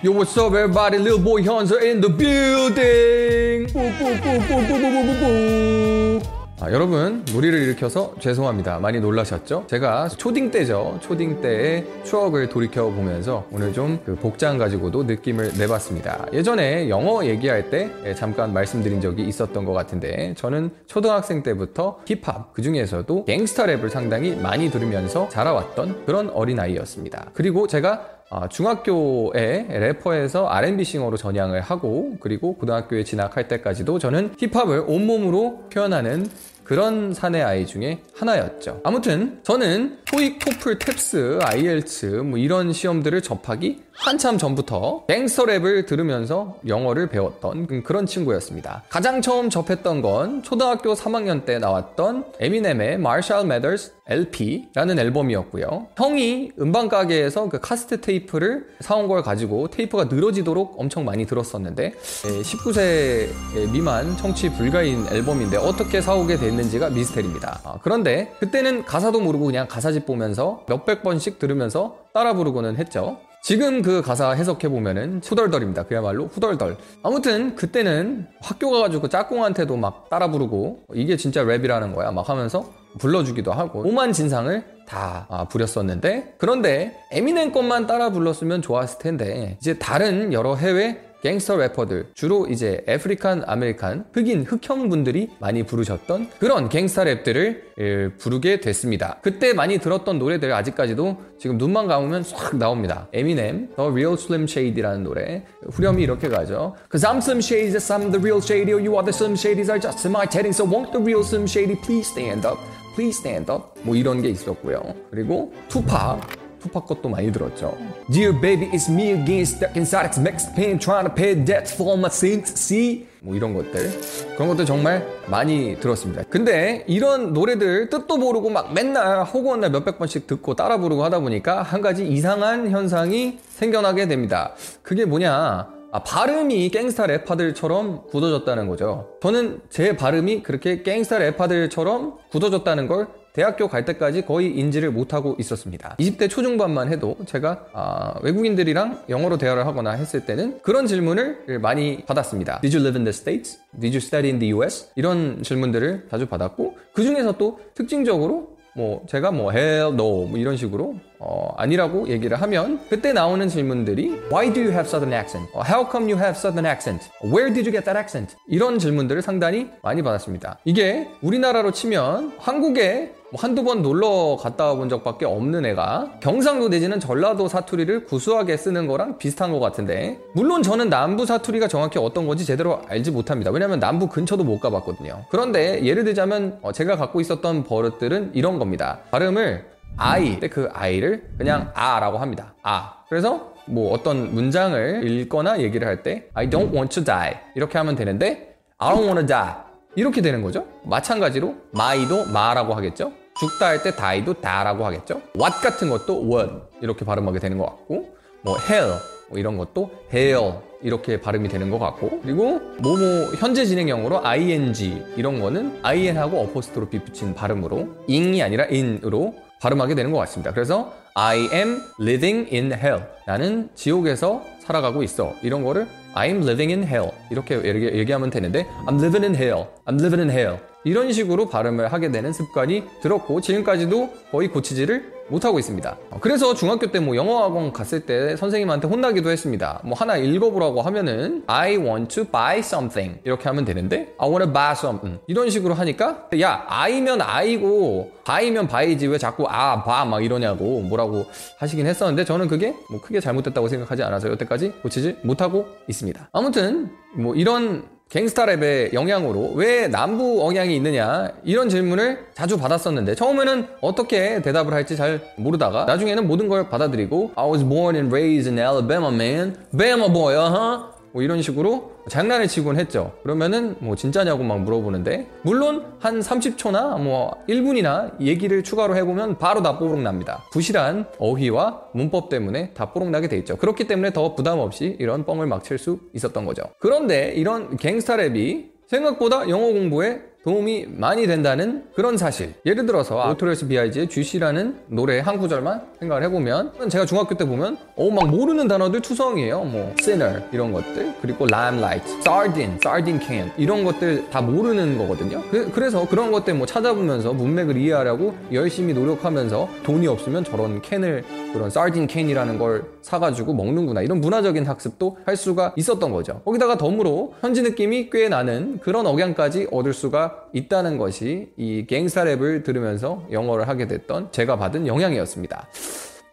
Yo, what's up, everybody? Little boy Hyun's in the building. 아, 여러분 무리를 일으켜서 죄송합니다. 많이 놀라셨죠? 제가 초딩 때죠. 초딩 때의 추억을 돌이켜 보면서 오늘 좀 그 복장 가지고도 느낌을 내봤습니다. 예전에 영어 얘기할 때 예, 잠깐 말씀드린 적이 있었던 것 같은데 저는 초등학생 때부터 힙합 그 중에서도 갱스터 랩을 상당히 많이 들으면서 자라왔던 그런 어린 아이였습니다. 그리고 제가 아, 중학교에 래퍼에서 R&B singer로 전향을 하고 그리고 고등학교에 진학할 때까지도 저는 힙합을 온몸으로 표현하는 그런 사내 아이 중에 하나였죠. 아무튼 저는 토익, 토플, TEPS, IELTS 뭐 이런 시험들을 접하기 한참 전부터 갱스터 랩을 들으면서 영어를 배웠던 그런 친구였습니다. 가장 처음 접했던 건 초등학교 3학년 때 나왔던 에미넴의 Marshall Mathers LP라는 앨범이었고요. 형이 음반 가게에서 그 카세트 테이프를 사온 걸 가지고 테이프가 늘어지도록 엄청 많이 들었었는데 19세 미만 청취 불가인 앨범인데 어떻게 사오게 됐는지 가 미스테리입니다. 아, 그런데 그때는 가사도 모르고 그냥 가사집 보면서 몇백 번씩 들으면서 따라 부르고는 했죠. 지금 그 가사 해석해보면은 후덜덜입니다. 그야말로 후덜덜. 아무튼 그때는 학교 가가지고 짝꿍한테도 막 따라 부르고 이게 진짜 랩이라는 거야 막 하면서 불러주기도 하고 오만 진상을 다 아, 부렸었는데 그런데 에미넴 것만 따라 불렀으면 좋았을 텐데 이제 다른 여러 해외 갱스터 래퍼들 주로 이제 African American 흑인 흑형 분들이 많이 부르셨던 그런 갱스터 랩들을 예, 부르게 됐습니다. 그때 많이 들었던 노래들 아직까지도 지금 눈만 감으면 싹 나옵니다. 에미넴 The Real Slim Shady라는 노래 후렴이 이렇게 가죠. Cause I'm Slim Shady, yes I'm the real Shady, you are the Slim Shadys are just imitating, so won't the real Slim Shady please stand up, please stand up 뭐 이런 게 있었고요. 그리고 투팍 투팍 것도 많이 들었죠. Dear baby, it's me again, stuck inside its max pain, trying to pay debts for my sins. See? 뭐 이런 것들 그런 것들 정말 많이 들었습니다. 근데 이런 노래들 뜻도 모르고 막 맨날 허구한 몇백 번씩 듣고 따라 부르고 하다 보니까 한 가지 이상한 현상이 생겨나게 됩니다. 그게 뭐냐? 아, 발음이 갱스타 래퍼들처럼 굳어졌다는 거죠. 저는 제 발음이 그렇게 갱스타 래퍼들처럼 굳어졌다는 걸 대학교 갈 때까지 거의 인지를 못하고 있었습니다. 20대 초중반만 해도 제가 아, 외국인들이랑 영어로 대화를 하거나 했을 때는 그런 질문을 많이 받았습니다. Did you live in the States? Did you study in the US? 이런 질문들을 자주 받았고 그 중에서 또 특징적으로 뭐 제가 뭐 hell no 뭐 이런 식으로 어, 아니라고 얘기를 하면 그때 나오는 질문들이 Why do you have southern accent? How come you have southern accent? Where did you get that accent? 이런 질문들을 상당히 많이 받았습니다. 이게 우리나라로 치면 한국에 뭐 한두 번 놀러 갔다 본 적밖에 없는 애가 경상도 내지는 전라도 사투리를 구수하게 쓰는 거랑 비슷한 것 같은데 물론 저는 남부 사투리가 정확히 어떤 건지 제대로 알지 못합니다. 왜냐하면 남부 근처도 못 가봤거든요. 그런데 예를 들자면 어, 제가 갖고 있었던 버릇들은 이런 겁니다. 발음을 I 그 I를 그냥 아라고 합니다. 아 그래서 뭐 어떤 문장을 읽거나 얘기를 할 때 I don't want to die 이렇게 하면 되는데 I don't want to die 이렇게 되는 거죠. 마찬가지로 마이도 마라고 하겠죠. 죽다 할 때 다이도 다라고 하겠죠. what 같은 것도 what 이렇게 발음하게 되는 것 같고 뭐 hell 뭐 이런 것도 hell 이렇게 발음이 되는 것 같고 그리고 뭐뭐 현재 진행형으로 ing 이런 거는 in하고 어포스트로피 붙인 발음으로 ing이 아니라 in으로 발음하게 되는 것 같습니다. 그래서 I am living in hell. 나는 지옥에서 살아가고 있어. 이런 거를 I'm living in hell. 이렇게 얘기하면 되는데 I'm living in hell. I'm living in hell. 이런 식으로 발음을 하게 되는 습관이 들었고 지금까지도 거의 고치지를 못하고 있습니다. 그래서 중학교 때 뭐 영어학원 갔을 때 선생님한테 혼나기도 했습니다. 뭐 하나 읽어보라고 하면은 I want to buy something 이렇게 하면 되는데 I want to buy something 이런 식으로 하니까 야 I면 I고 바이면 바이지 왜 자꾸 아 봐 막 이러냐고 뭐라고 하시긴 했었는데 저는 그게 뭐 크게 잘못됐다고 생각하지 않아서 여태까지 고치지 못하고 있습니다. 아무튼 뭐 이런 갱스타 랩의 영향으로 왜 남부 억양이 있느냐 이런 질문을 자주 받았었는데 처음에는 어떻게 대답을 할지 잘 모르다가 나중에는 모든 걸 받아들이고 I was born and raised in Alabama man, Bama boy, uh-huh. 뭐 이런 식으로 장난을 치곤 했죠. 그러면은 뭐 진짜냐고 막 물어보는데 물론 한 30초나 뭐 1분이나 얘기를 추가로 해보면 바로 다 뽀록 납니다. 부실한 어휘와 문법 때문에 다 뽀록 나게 돼 있죠. 그렇기 때문에 더 부담 없이 이런 뻥을 막 칠 수 있었던 거죠. 그런데 이런 갱스타 랩이 생각보다 영어 공부에 도움이 많이 된다는 그런 사실. 예를 들어서 오토리스 비아이즈의 GC라는 노래 한 구절만 생각을 해보면 제가 중학교 때 보면 어 막 모르는 단어들 투성이에요. 뭐 sinner 이런 것들 그리고 limelight, sardine, sardine can 이런 것들 다 모르는 거거든요. 그, 래서 그런 것들 뭐 찾아보면서 문맥을 이해하려고 열심히 노력하면서 돈이 없으면 저런 캔을 그런 sardine can이라는 걸 사가지고 먹는구나 이런 문화적인 학습도 할 수가 있었던 거죠. 거기다가 덤으로 현지 느낌이 꽤 나는 그런 억양까지 얻을 수가 있다는 것이 이 갱스타 랩을 들으면서 영어를 하게 됐던 제가 받은 영향이었습니다.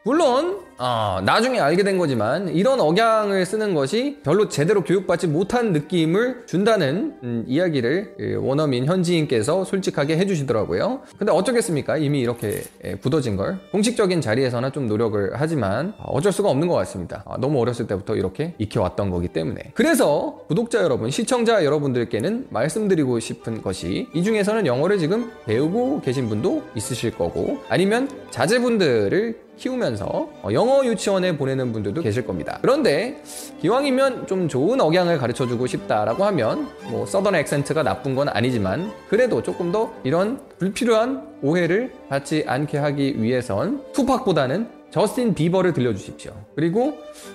물론 어, 나중에 알게 된 거지만 이런 억양을 쓰는 것이 별로 제대로 교육받지 못한 느낌을 준다는 음, 이야기를 원어민 현지인께서 솔직하게 해주시더라고요. 근데 어쩌겠습니까? 이미 이렇게 굳어진 걸 공식적인 자리에서나 좀 노력을 하지만 어쩔 수가 없는 것 같습니다. 아, 너무 어렸을 때부터 이렇게 익혀왔던 거기 때문에 그래서 구독자 여러분, 시청자 여러분들께는 말씀드리고 싶은 것이 이 중에서는 영어를 지금 배우고 계신 분도 있으실 거고 아니면 자제분들을 키우면서 어, 영어 유치원에 보내는 분들도 계실 겁니다. 그런데 기왕이면 좀 좋은 억양을 가르쳐 주고 싶다라고 하면 뭐 Southern accent가 나쁜 건 아니지만 그래도 조금 더 이런 불필요한 오해를 받지 않게 하기 위해선 투팍보다는 저스틴 비버를 들려주십시오. 그리고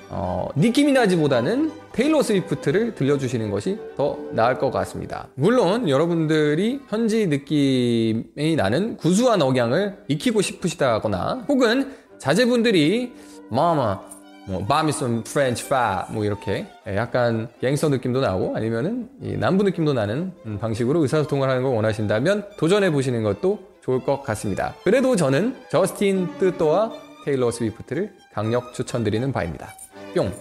어, 니키 미나지보다는 테일러 스위프트를 들려주시는 것이 더 나을 것 같습니다. 물론 여러분들이 현지 느낌이 나는 구수한 억양을 익히고 싶으시다거나 혹은 자제분들이 마마 뭐 바미슨 프렌치 파뭐 이렇게 약간 갱스터 느낌도 나고 아니면은 남부 느낌도 나는 방식으로 의사소통을 하는 걸 원하신다면 도전해 보시는 것도 좋을 것 같습니다. 그래도 저는 저스틴 뜨또와 테일러 스위프트를 강력 추천드리는 바입니다. 뿅!